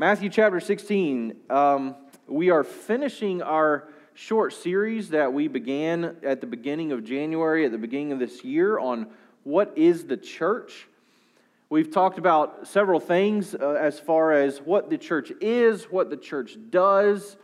Matthew chapter 16. Um, we are finishing our short series that we began at the beginning of January, at the beginning of this year, on what is the church. We've talked about several things uh, as far as what the church is, what the church does,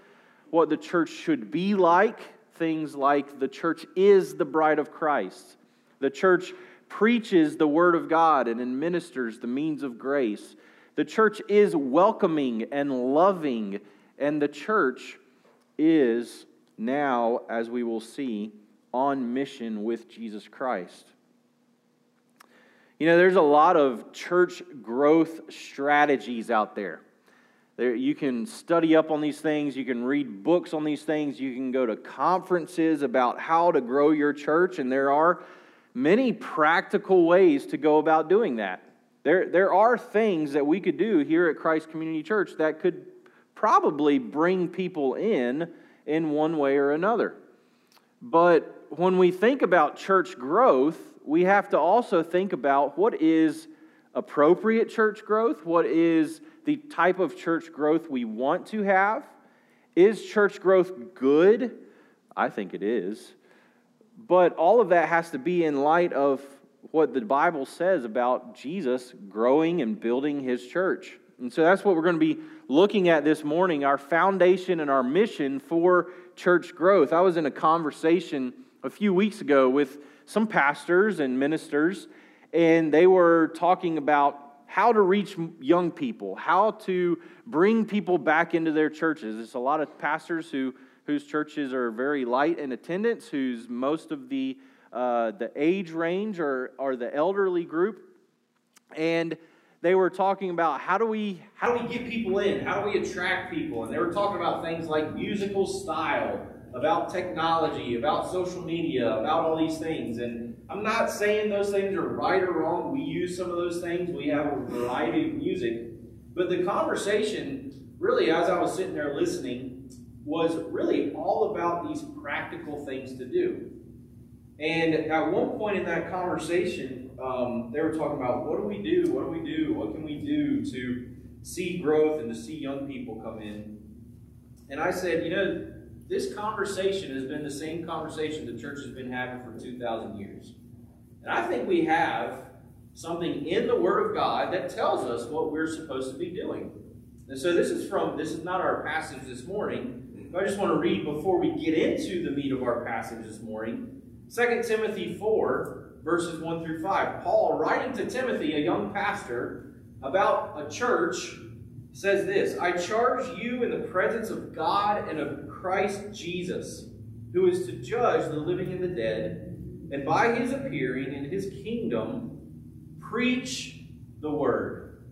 what the church should be like. Things like the church is the bride of Christ, the church preaches the word of God and administers the means of grace. The church is welcoming and loving, and the church is now, as we will see, on mission with Jesus Christ. You know, there's a lot of church growth strategies out there. there. You can study up on these things, you can read books on these things, you can go to conferences about how to grow your church, and there are many practical ways to go about doing that. There, there are things that we could do here at Christ Community Church that could probably bring people in in one way or another. But when we think about church growth, we have to also think about what is appropriate church growth, what is the type of church growth we want to have. Is church growth good? I think it is. But all of that has to be in light of what the Bible says about Jesus growing and building his church. And so that's what we're going to be looking at this morning our foundation and our mission for church growth. I was in a conversation a few weeks ago with some pastors and ministers, and they were talking about how to reach young people, how to bring people back into their churches. It's a lot of pastors who, whose churches are very light in attendance, whose most of the uh, the age range or, or the elderly group. And they were talking about how do we how do we get people in? How do we attract people? And they were talking about things like musical style, about technology, about social media, about all these things. And I'm not saying those things are right or wrong. We use some of those things. We have a variety of music. But the conversation, really, as I was sitting there listening, was really all about these practical things to do. And at one point in that conversation, um, they were talking about what do we do? What do we do? What can we do to see growth and to see young people come in? And I said, you know, this conversation has been the same conversation the church has been having for 2,000 years. And I think we have something in the Word of God that tells us what we're supposed to be doing. And so this is from, this is not our passage this morning. I just want to read before we get into the meat of our passage this morning 2 Timothy 4, verses 1 through 5. Paul, writing to Timothy, a young pastor, about a church, says this I charge you in the presence of God and of Christ Jesus, who is to judge the living and the dead, and by his appearing in his kingdom, preach the word.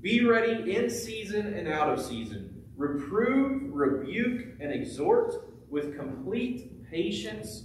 Be ready in season and out of season. Reprove, rebuke, and exhort with complete patience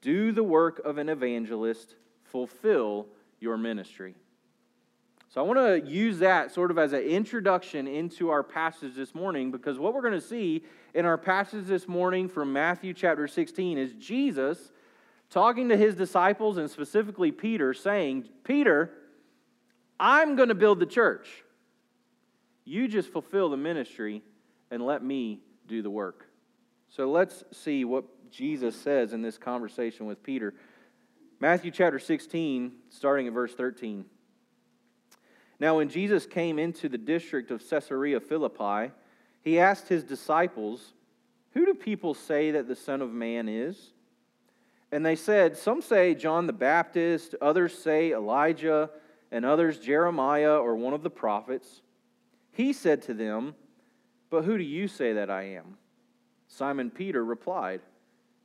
do the work of an evangelist, fulfill your ministry. So, I want to use that sort of as an introduction into our passage this morning because what we're going to see in our passage this morning from Matthew chapter 16 is Jesus talking to his disciples and specifically Peter, saying, Peter, I'm going to build the church. You just fulfill the ministry and let me do the work. So let's see what Jesus says in this conversation with Peter. Matthew chapter 16, starting at verse 13. Now, when Jesus came into the district of Caesarea Philippi, he asked his disciples, Who do people say that the Son of Man is? And they said, Some say John the Baptist, others say Elijah, and others Jeremiah or one of the prophets. He said to them, But who do you say that I am? Simon Peter replied,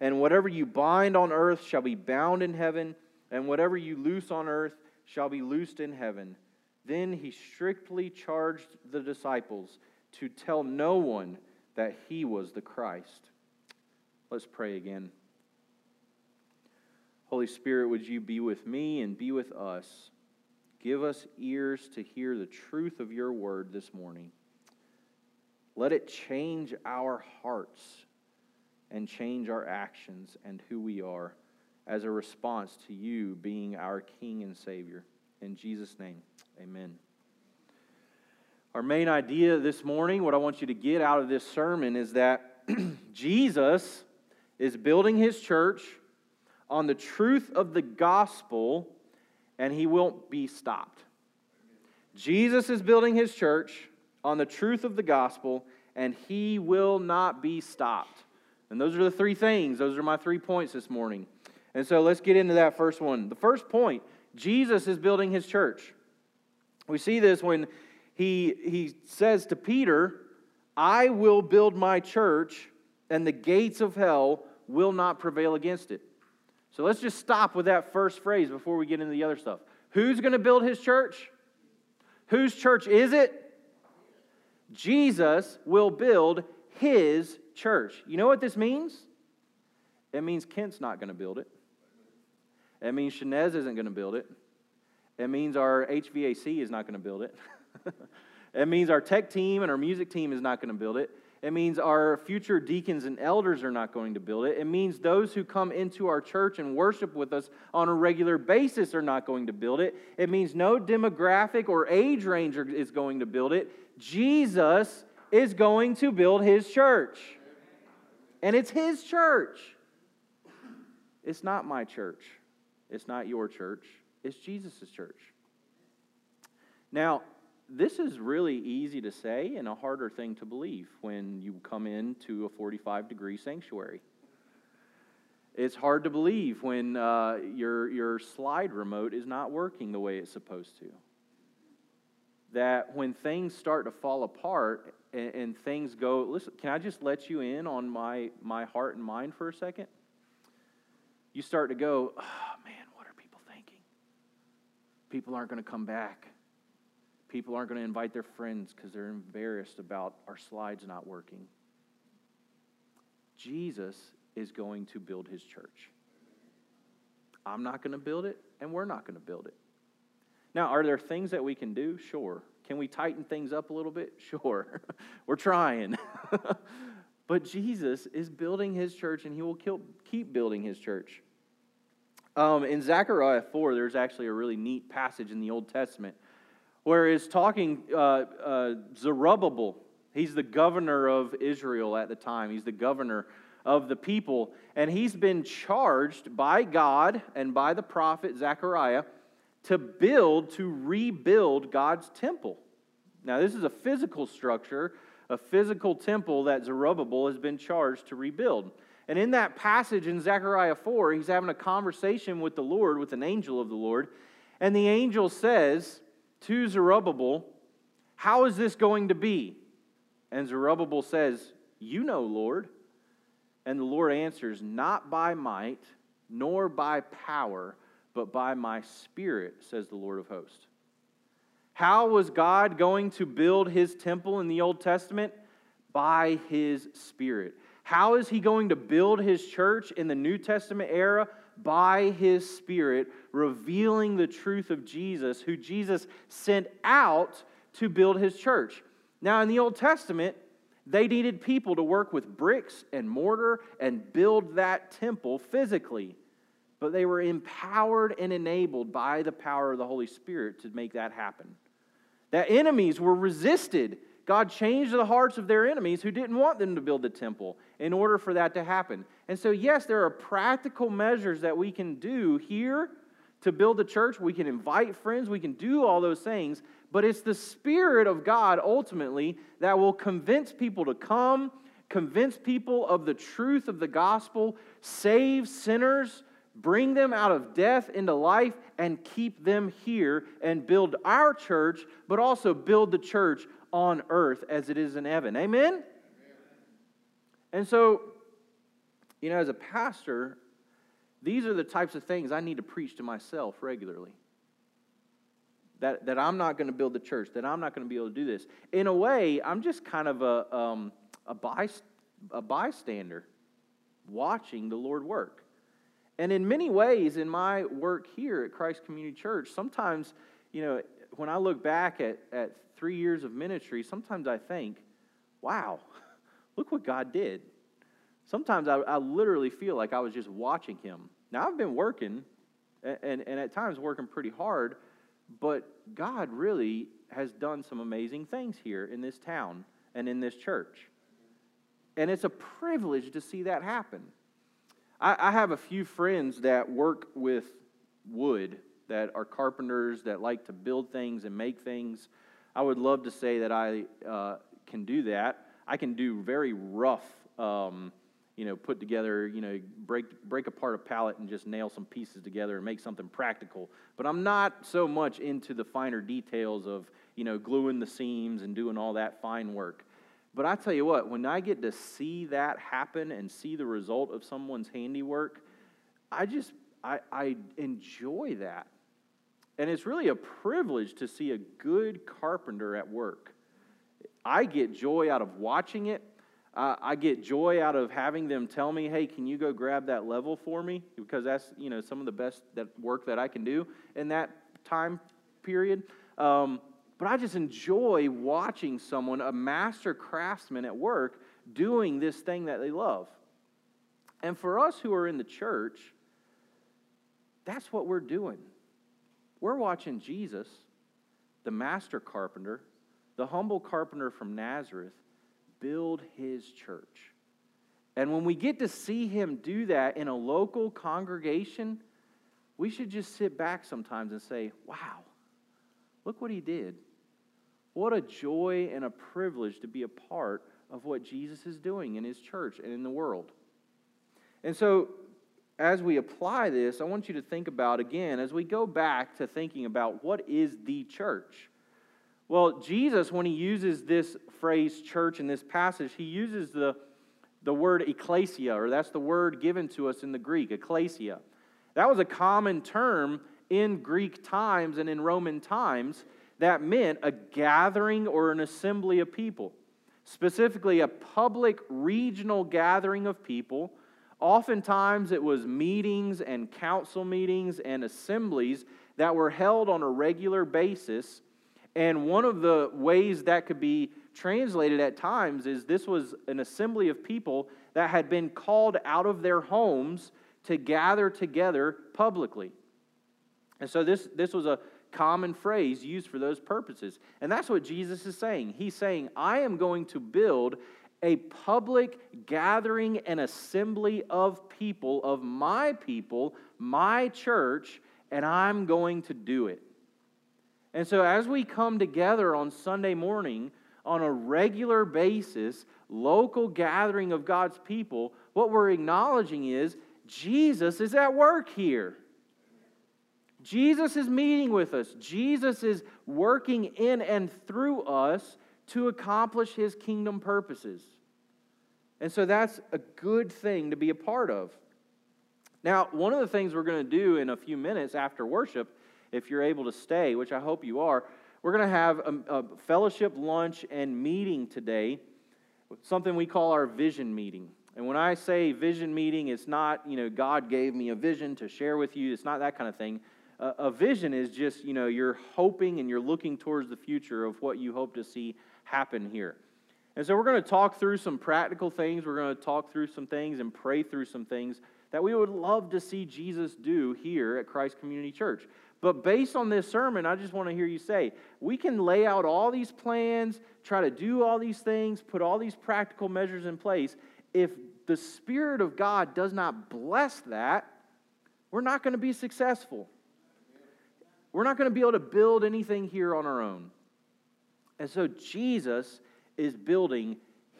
and whatever you bind on earth shall be bound in heaven, and whatever you loose on earth shall be loosed in heaven. Then he strictly charged the disciples to tell no one that he was the Christ. Let's pray again. Holy Spirit, would you be with me and be with us? Give us ears to hear the truth of your word this morning. Let it change our hearts and change our actions and who we are as a response to you being our King and Savior. In Jesus' name, amen. Our main idea this morning, what I want you to get out of this sermon, is that Jesus is building his church on the truth of the gospel, and he won't be stopped. Jesus is building his church on the truth of the gospel, and he will not be stopped. And those are the three things. Those are my three points this morning. And so let's get into that first one. The first point Jesus is building his church. We see this when he, he says to Peter, I will build my church, and the gates of hell will not prevail against it. So let's just stop with that first phrase before we get into the other stuff. Who's going to build his church? Whose church is it? Jesus will build his church. You know what this means? It means Kent's not going to build it. It means Shanez isn't going to build it. It means our HVAC is not going to build it. it means our tech team and our music team is not going to build it. It means our future deacons and elders are not going to build it. It means those who come into our church and worship with us on a regular basis are not going to build it. It means no demographic or age range is going to build it. Jesus is going to build his church. And it's his church. It's not my church. It's not your church. It's Jesus' church. Now, this is really easy to say and a harder thing to believe when you come into a 45 degree sanctuary. It's hard to believe when uh, your, your slide remote is not working the way it's supposed to. That when things start to fall apart and, and things go, listen, can I just let you in on my, my heart and mind for a second? You start to go, oh, man, what are people thinking? People aren't going to come back People aren't going to invite their friends because they're embarrassed about our slides not working. Jesus is going to build his church. I'm not going to build it, and we're not going to build it. Now, are there things that we can do? Sure. Can we tighten things up a little bit? Sure. we're trying. but Jesus is building his church, and he will keep building his church. Um, in Zechariah 4, there's actually a really neat passage in the Old Testament where is talking uh, uh, Zerubbabel. He's the governor of Israel at the time. He's the governor of the people. And he's been charged by God and by the prophet Zechariah to build, to rebuild God's temple. Now, this is a physical structure, a physical temple that Zerubbabel has been charged to rebuild. And in that passage in Zechariah 4, he's having a conversation with the Lord, with an angel of the Lord. And the angel says, to Zerubbabel, How is this going to be? And Zerubbabel says, You know, Lord. And the Lord answers, Not by might, nor by power, but by my spirit, says the Lord of hosts. How was God going to build his temple in the Old Testament? By his spirit. How is he going to build his church in the New Testament era? by his Spirit, revealing the truth of Jesus, who Jesus sent out to build his church. Now, in the Old Testament, they needed people to work with bricks and mortar and build that temple physically. But they were empowered and enabled by the power of the Holy Spirit to make that happen. That enemies were resisted God changed the hearts of their enemies who didn't want them to build the temple in order for that to happen. And so, yes, there are practical measures that we can do here to build the church. We can invite friends, we can do all those things, but it's the Spirit of God ultimately that will convince people to come, convince people of the truth of the gospel, save sinners, bring them out of death into life, and keep them here and build our church, but also build the church on earth as it is in heaven. Amen? Amen. And so, you know, as a pastor, these are the types of things I need to preach to myself regularly. That, that I'm not going to build the church, that I'm not going to be able to do this. In a way, I'm just kind of a, um, a, byst- a bystander watching the Lord work. And in many ways, in my work here at Christ Community Church, sometimes, you know, when I look back at, at three years of ministry, sometimes I think, wow, look what God did. Sometimes I, I literally feel like I was just watching Him. Now, I've been working, and, and, and at times working pretty hard, but God really has done some amazing things here in this town and in this church. And it's a privilege to see that happen. I, I have a few friends that work with wood, that are carpenters, that like to build things and make things. I would love to say that I uh, can do that. I can do very rough, um, you know, put together, you know, break, break apart a pallet and just nail some pieces together and make something practical. But I'm not so much into the finer details of, you know, gluing the seams and doing all that fine work. But I tell you what, when I get to see that happen and see the result of someone's handiwork, I just, I, I enjoy that. And it's really a privilege to see a good carpenter at work. I get joy out of watching it. Uh, I get joy out of having them tell me, "Hey, can you go grab that level for me?" Because that's you know some of the best that work that I can do in that time period. Um, but I just enjoy watching someone, a master craftsman at work, doing this thing that they love. And for us who are in the church, that's what we're doing. We're watching Jesus, the master carpenter, the humble carpenter from Nazareth, build his church. And when we get to see him do that in a local congregation, we should just sit back sometimes and say, wow, look what he did. What a joy and a privilege to be a part of what Jesus is doing in his church and in the world. And so, as we apply this, I want you to think about again, as we go back to thinking about what is the church. Well, Jesus, when he uses this phrase church in this passage, he uses the, the word ecclesia, or that's the word given to us in the Greek, ecclesia. That was a common term in Greek times and in Roman times that meant a gathering or an assembly of people, specifically a public regional gathering of people. Oftentimes it was meetings and council meetings and assemblies that were held on a regular basis. And one of the ways that could be translated at times is this was an assembly of people that had been called out of their homes to gather together publicly. And so this, this was a common phrase used for those purposes. And that's what Jesus is saying. He's saying, I am going to build a public gathering and assembly of people, of my people, my church, and I'm going to do it. And so, as we come together on Sunday morning on a regular basis, local gathering of God's people, what we're acknowledging is Jesus is at work here. Jesus is meeting with us. Jesus is working in and through us to accomplish his kingdom purposes. And so that's a good thing to be a part of. Now, one of the things we're going to do in a few minutes after worship, if you're able to stay, which I hope you are, we're going to have a, a fellowship lunch and meeting today, something we call our vision meeting. And when I say vision meeting, it's not, you know, God gave me a vision to share with you. It's not that kind of thing a vision is just, you know, you're hoping and you're looking towards the future of what you hope to see happen here. And so we're going to talk through some practical things. We're going to talk through some things and pray through some things that we would love to see Jesus do here at Christ Community Church. But based on this sermon, I just want to hear you say we can lay out all these plans, try to do all these things, put all these practical measures in place. If the Spirit of God does not bless that, we're not going to be successful. We're not going to be able to build anything here on our own. And so Jesus is building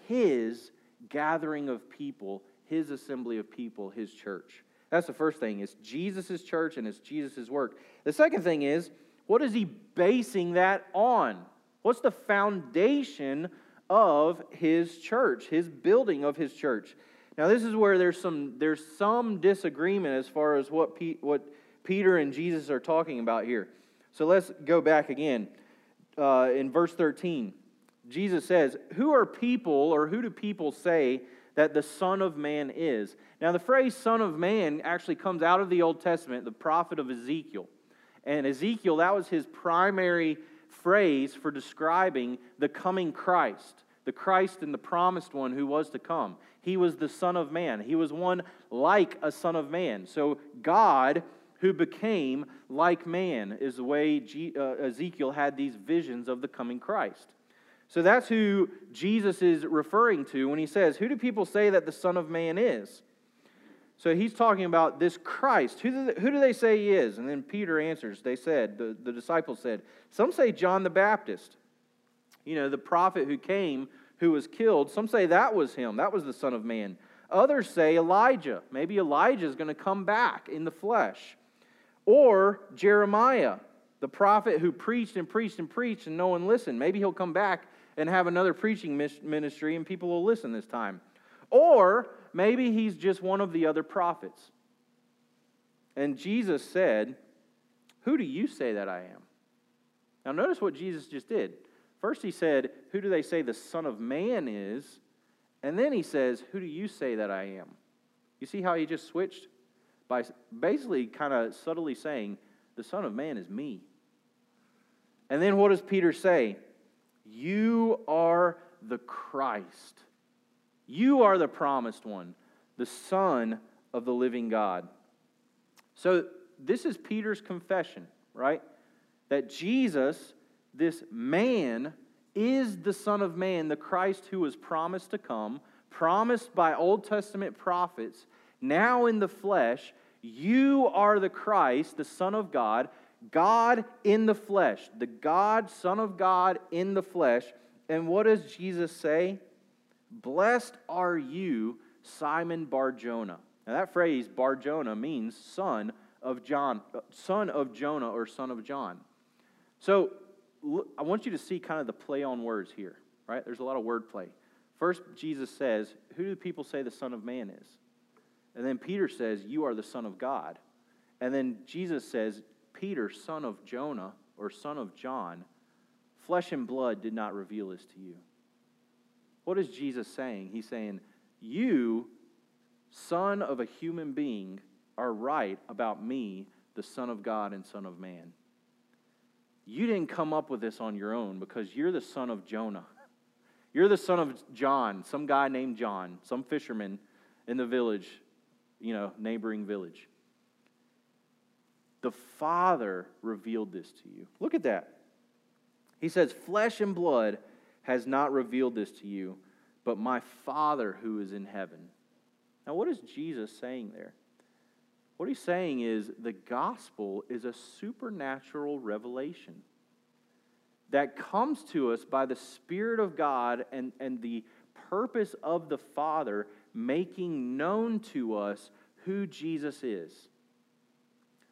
his gathering of people, his assembly of people, his church. That's the first thing. It's Jesus' church and it's Jesus' work. The second thing is, what is he basing that on? What's the foundation of his church, his building of his church? Now, this is where there's some, there's some disagreement as far as what, what Peter and Jesus are talking about here. So let's go back again. Uh, in verse 13, Jesus says, Who are people, or who do people say that the Son of Man is? Now, the phrase Son of Man actually comes out of the Old Testament, the prophet of Ezekiel. And Ezekiel, that was his primary phrase for describing the coming Christ, the Christ and the promised one who was to come. He was the Son of Man. He was one like a Son of Man. So God, who became like man, is the way uh, Ezekiel had these visions of the coming Christ. So that's who Jesus is referring to when he says, Who do people say that the Son of Man is? So he's talking about this Christ. Who do, they, who do they say he is? And then Peter answers. They said, the, the disciples said, Some say John the Baptist, you know, the prophet who came, who was killed. Some say that was him, that was the Son of Man. Others say Elijah. Maybe Elijah is going to come back in the flesh. Or Jeremiah, the prophet who preached and preached and preached and no one listened. Maybe he'll come back and have another preaching ministry and people will listen this time. Or maybe he's just one of the other prophets. And Jesus said, Who do you say that I am? Now, notice what Jesus just did. First, he said, Who do they say the Son of Man is? And then he says, Who do you say that I am? You see how he just switched? By basically kind of subtly saying, The Son of Man is me. And then what does Peter say? You are the Christ. You are the promised one, the Son of the living God. So, this is Peter's confession, right? That Jesus, this man, is the Son of Man, the Christ who was promised to come, promised by Old Testament prophets, now in the flesh. You are the Christ, the Son of God, God in the flesh, the God, Son of God in the flesh. And what does Jesus say? Blessed are you, Simon Barjona. Now that phrase, Barjona, means son of John, son of Jonah or son of John. So I want you to see kind of the play on words here, right? There's a lot of wordplay. First, Jesus says, Who do people say the Son of Man is? And then Peter says, You are the Son of God. And then Jesus says, Peter, son of Jonah or son of John, flesh and blood did not reveal this to you. What is Jesus saying? He's saying, You, son of a human being, are right about me, the Son of God and Son of Man. You didn't come up with this on your own because you're the son of Jonah. You're the son of John, some guy named John, some fisherman in the village, you know, neighboring village. The Father revealed this to you. Look at that. He says, Flesh and blood has not revealed this to you, but my Father who is in heaven. Now, what is Jesus saying there? What he's saying is the gospel is a supernatural revelation that comes to us by the Spirit of God and, and the purpose of the Father making known to us who Jesus is.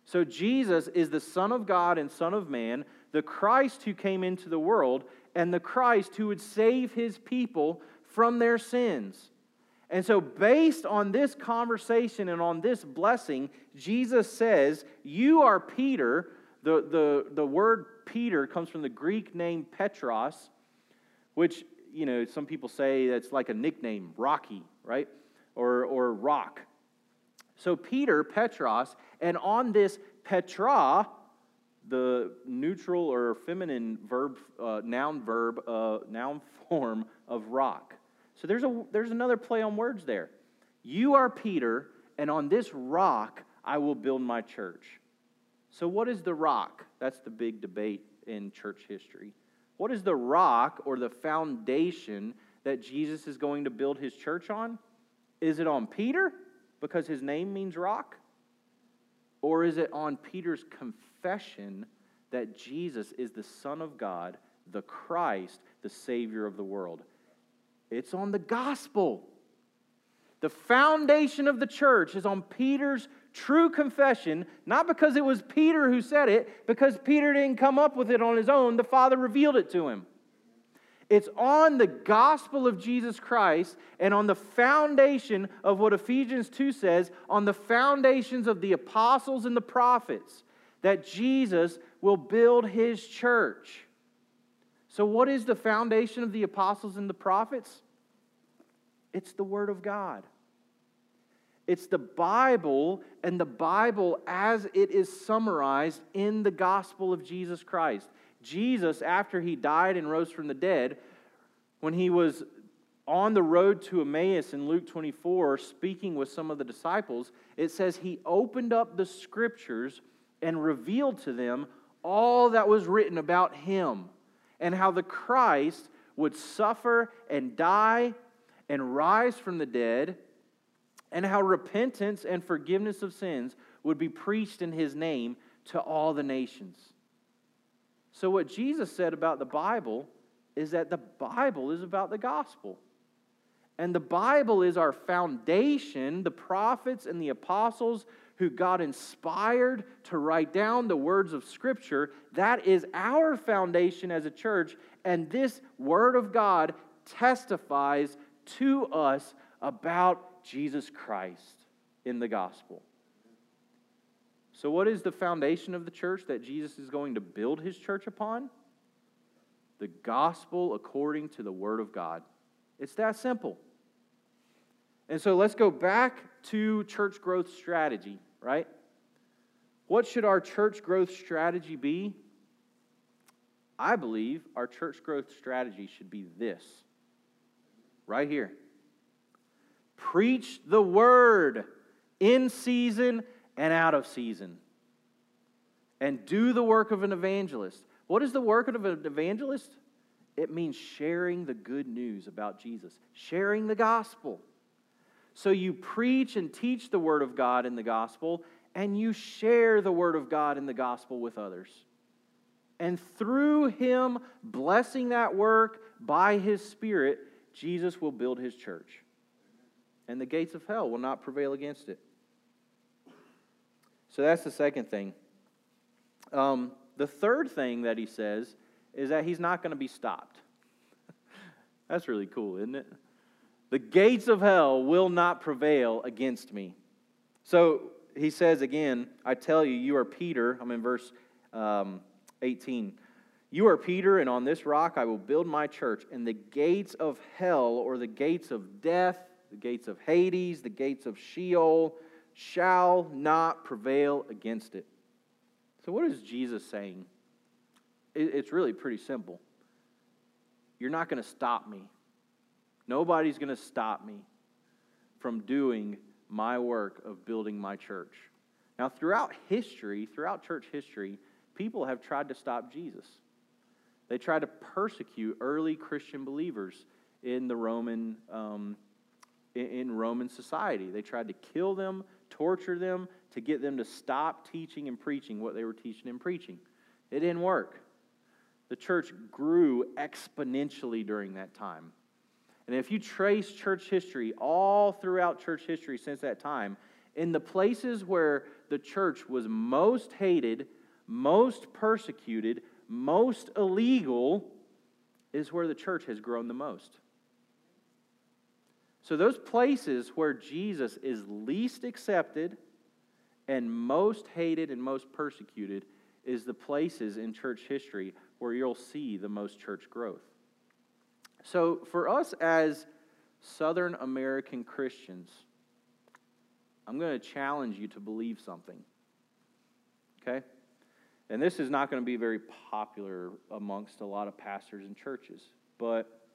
So, Jesus is the Son of God and Son of Man, the Christ who came into the world, and the Christ who would save his people from their sins. And so, based on this conversation and on this blessing, Jesus says, You are Peter. The, the, the word Peter comes from the Greek name Petros, which, you know, some people say that's like a nickname, Rocky, right? Or, or rock. So Peter, Petros, and on this Petra, the neutral or feminine verb, uh, noun verb, uh, noun form of rock. So there's, a, there's another play on words there. You are Peter, and on this rock I will build my church. So, what is the rock? That's the big debate in church history. What is the rock or the foundation that Jesus is going to build his church on? Is it on Peter? because his name means rock? Or is it on Peter's confession that Jesus is the Son of God the Christ, the Savior of the world. It's on the gospel. The foundation of the church is on Peter's true confession, not because it was Peter who said it, because Peter didn't come up with it on his own. The Father revealed it to him. It's on the gospel of Jesus Christ and on the foundation of what Ephesians 2 says, on the foundations of the apostles and the prophets, that Jesus will build his church. So, what is the foundation of the apostles and the prophets? It's the Word of God. It's the Bible and the Bible as it is summarized in the gospel of Jesus Christ. Jesus, after he died and rose from the dead, when he was on the road to Emmaus in Luke 24, speaking with some of the disciples, it says he opened up the scriptures and revealed to them all that was written about him and how the Christ would suffer and die and rise from the dead, and how repentance and forgiveness of sins would be preached in his name to all the nations. So, what Jesus said about the Bible is that the Bible is about the gospel. And the Bible is our foundation, the prophets and the apostles who God inspired to write down the words of Scripture. That is our foundation as a church. And this Word of God testifies to us about Jesus Christ in the gospel. So, what is the foundation of the church that Jesus is going to build his church upon? The gospel according to the word of God. It's that simple. And so let's go back to church growth strategy, right? What should our church growth strategy be? I believe our church growth strategy should be this right here. Preach the word in season and out of season. And do the work of an evangelist. What is the work of an evangelist? It means sharing the good news about Jesus, sharing the gospel. So you preach and teach the word of God in the gospel, and you share the word of God in the gospel with others. And through him blessing that work by his spirit, Jesus will build his church. And the gates of hell will not prevail against it. So that's the second thing. Um, the third thing that he says is that he's not going to be stopped. that's really cool, isn't it? The gates of hell will not prevail against me. So he says again, I tell you, you are Peter. I'm in verse um, 18. You are Peter, and on this rock I will build my church, and the gates of hell, or the gates of death, the gates of Hades, the gates of Sheol, shall not prevail against it. So, what is Jesus saying? It's really pretty simple. You're not going to stop me. Nobody's going to stop me from doing my work of building my church. Now, throughout history, throughout church history, people have tried to stop Jesus. They tried to persecute early Christian believers in the Roman um, in Roman society. They tried to kill them, torture them, to get them to stop teaching and preaching what they were teaching and preaching. It didn't work. The church grew exponentially during that time. And if you trace church history all throughout church history since that time, in the places where the church was most hated, most persecuted, most illegal, is where the church has grown the most. So, those places where Jesus is least accepted and most hated and most persecuted is the places in church history where you'll see the most church growth. So, for us as Southern American Christians, I'm going to challenge you to believe something. Okay? And this is not going to be very popular amongst a lot of pastors and churches, but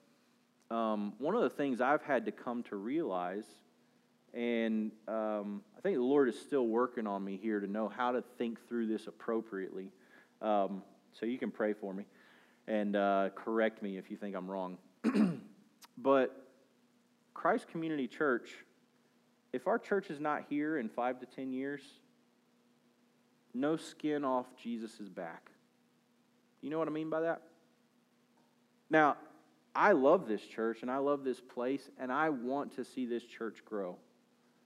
um, one of the things I've had to come to realize, and um, I think the Lord is still working on me here to know how to think through this appropriately. Um, so you can pray for me and uh, correct me if you think I'm wrong. but Christ Community Church, if our church is not here in five to ten years, no skin off Jesus' back. You know what I mean by that? Now, I love this church and I love this place, and I want to see this church grow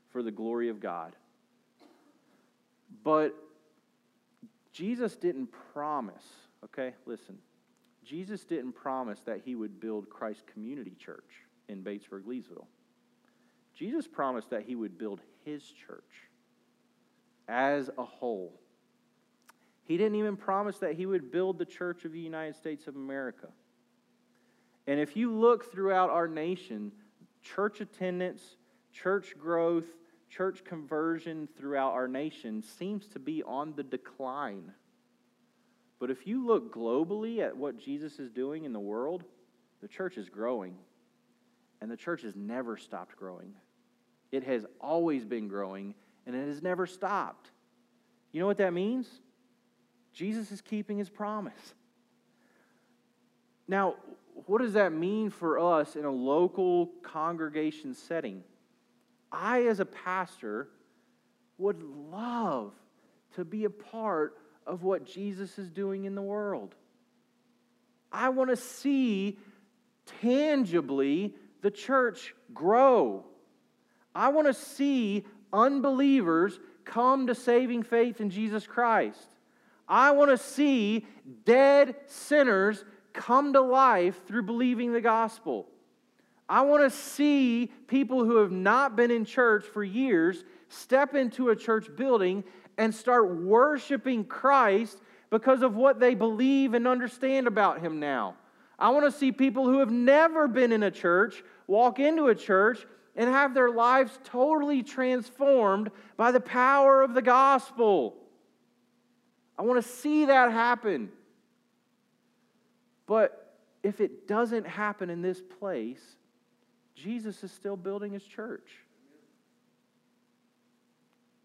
for the glory of God. But Jesus didn't promise, okay, listen. Jesus didn't promise that he would build Christ Community Church in Batesburg, Leesville. Jesus promised that he would build his church as a whole. He didn't even promise that he would build the church of the United States of America. And if you look throughout our nation, church attendance, church growth, church conversion throughout our nation seems to be on the decline. But if you look globally at what Jesus is doing in the world, the church is growing. And the church has never stopped growing. It has always been growing, and it has never stopped. You know what that means? Jesus is keeping his promise. Now, what does that mean for us in a local congregation setting? I, as a pastor, would love to be a part of what Jesus is doing in the world. I want to see tangibly the church grow. I want to see unbelievers come to saving faith in Jesus Christ. I want to see dead sinners come to life through believing the gospel. I want to see people who have not been in church for years step into a church building and start worshiping Christ because of what they believe and understand about Him now. I want to see people who have never been in a church walk into a church and have their lives totally transformed by the power of the gospel. I want to see that happen. But if it doesn't happen in this place, Jesus is still building his church.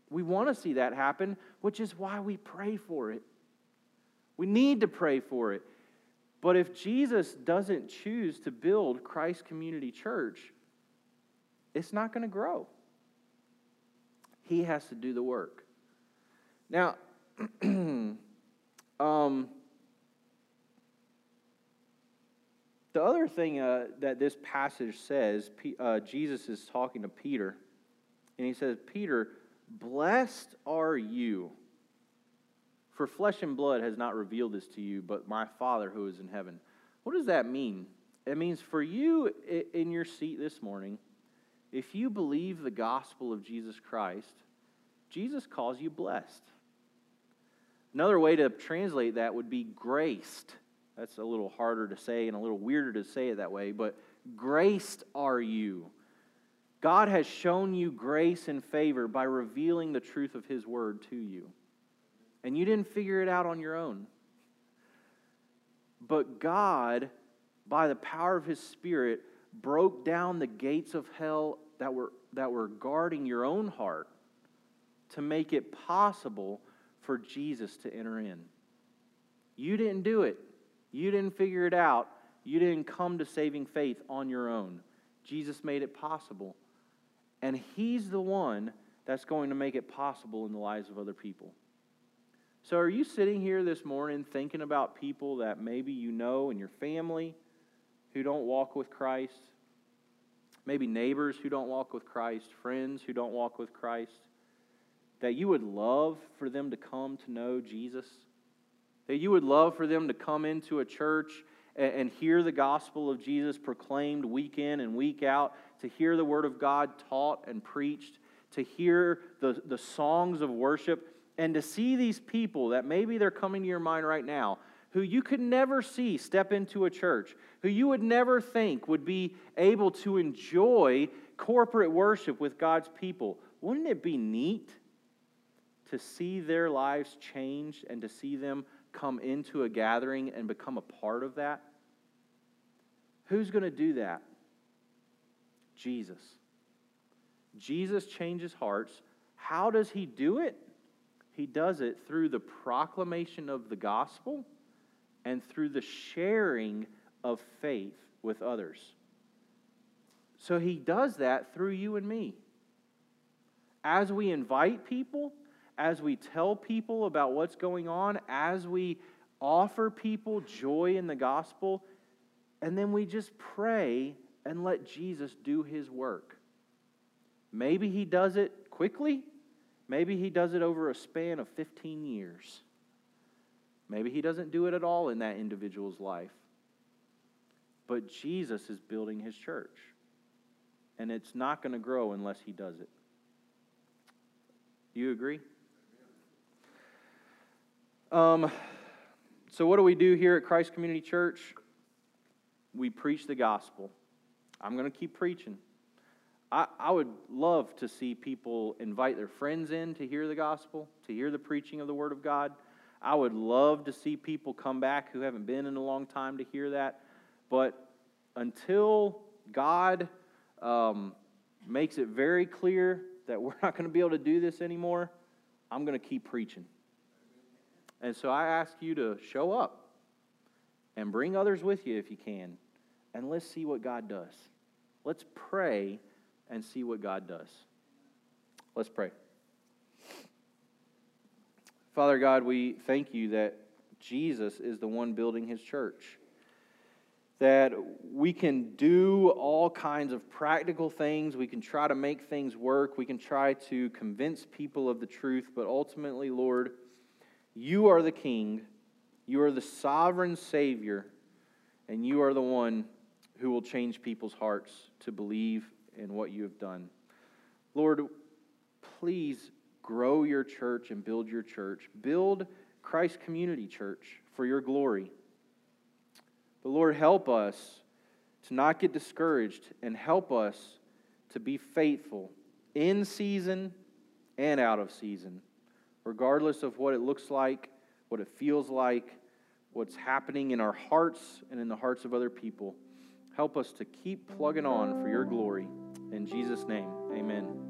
We want to see that happen, which is why we pray for it. We need to pray for it. But if Jesus doesn't choose to build Christ Community Church, it's not going to grow. He has to do the work. Now, um, The other thing uh, that this passage says, uh, Jesus is talking to Peter, and he says, Peter, blessed are you, for flesh and blood has not revealed this to you, but my Father who is in heaven. What does that mean? It means for you in your seat this morning, if you believe the gospel of Jesus Christ, Jesus calls you blessed. Another way to translate that would be graced. That's a little harder to say and a little weirder to say it that way, but graced are you. God has shown you grace and favor by revealing the truth of His word to you. And you didn't figure it out on your own. But God, by the power of His Spirit, broke down the gates of hell that were, that were guarding your own heart to make it possible for Jesus to enter in. You didn't do it. You didn't figure it out. You didn't come to saving faith on your own. Jesus made it possible. And He's the one that's going to make it possible in the lives of other people. So, are you sitting here this morning thinking about people that maybe you know in your family who don't walk with Christ? Maybe neighbors who don't walk with Christ, friends who don't walk with Christ? That you would love for them to come to know Jesus? That you would love for them to come into a church and hear the gospel of Jesus proclaimed week in and week out, to hear the word of God taught and preached, to hear the, the songs of worship, and to see these people that maybe they're coming to your mind right now, who you could never see step into a church, who you would never think would be able to enjoy corporate worship with God's people. Wouldn't it be neat to see their lives changed and to see them come into a gathering and become a part of that? Who's going to do that? Jesus. Jesus changes hearts. How does he do it? He does it through the proclamation of the gospel and through the sharing of faith with others. So he does that through you and me. As we invite people, as we tell people about what's going on, as we offer people joy in the gospel, and then we just pray and let Jesus do his work. Maybe he does it quickly, maybe he does it over a span of 15 years. Maybe he doesn't do it at all in that individual's life. But Jesus is building his church. And it's not going to grow unless he does it. Do you agree? Um, so, what do we do here at Christ Community Church? We preach the gospel. I'm going to keep preaching. I, I would love to see people invite their friends in to hear the gospel, to hear the preaching of the Word of God. I would love to see people come back who haven't been in a long time to hear that. But until God um, makes it very clear that we're not going to be able to do this anymore, I'm going to keep preaching. And so I ask you to show up and bring others with you if you can. And let's see what God does. Let's pray and see what God does. Let's pray. Father God, we thank you that Jesus is the one building his church. That we can do all kinds of practical things. We can try to make things work. We can try to convince people of the truth. But ultimately, Lord, you are the King. You are the sovereign Savior. And you are the one who will change people's hearts to believe in what you have done. Lord, please grow your church and build your church. Build Christ Community Church for your glory. But Lord, help us to not get discouraged and help us to be faithful in season and out of season, regardless of what it looks like, what it feels like, what's happening in our hearts and in the hearts of other people. Help us to keep plugging on for your glory. In Jesus' name, amen.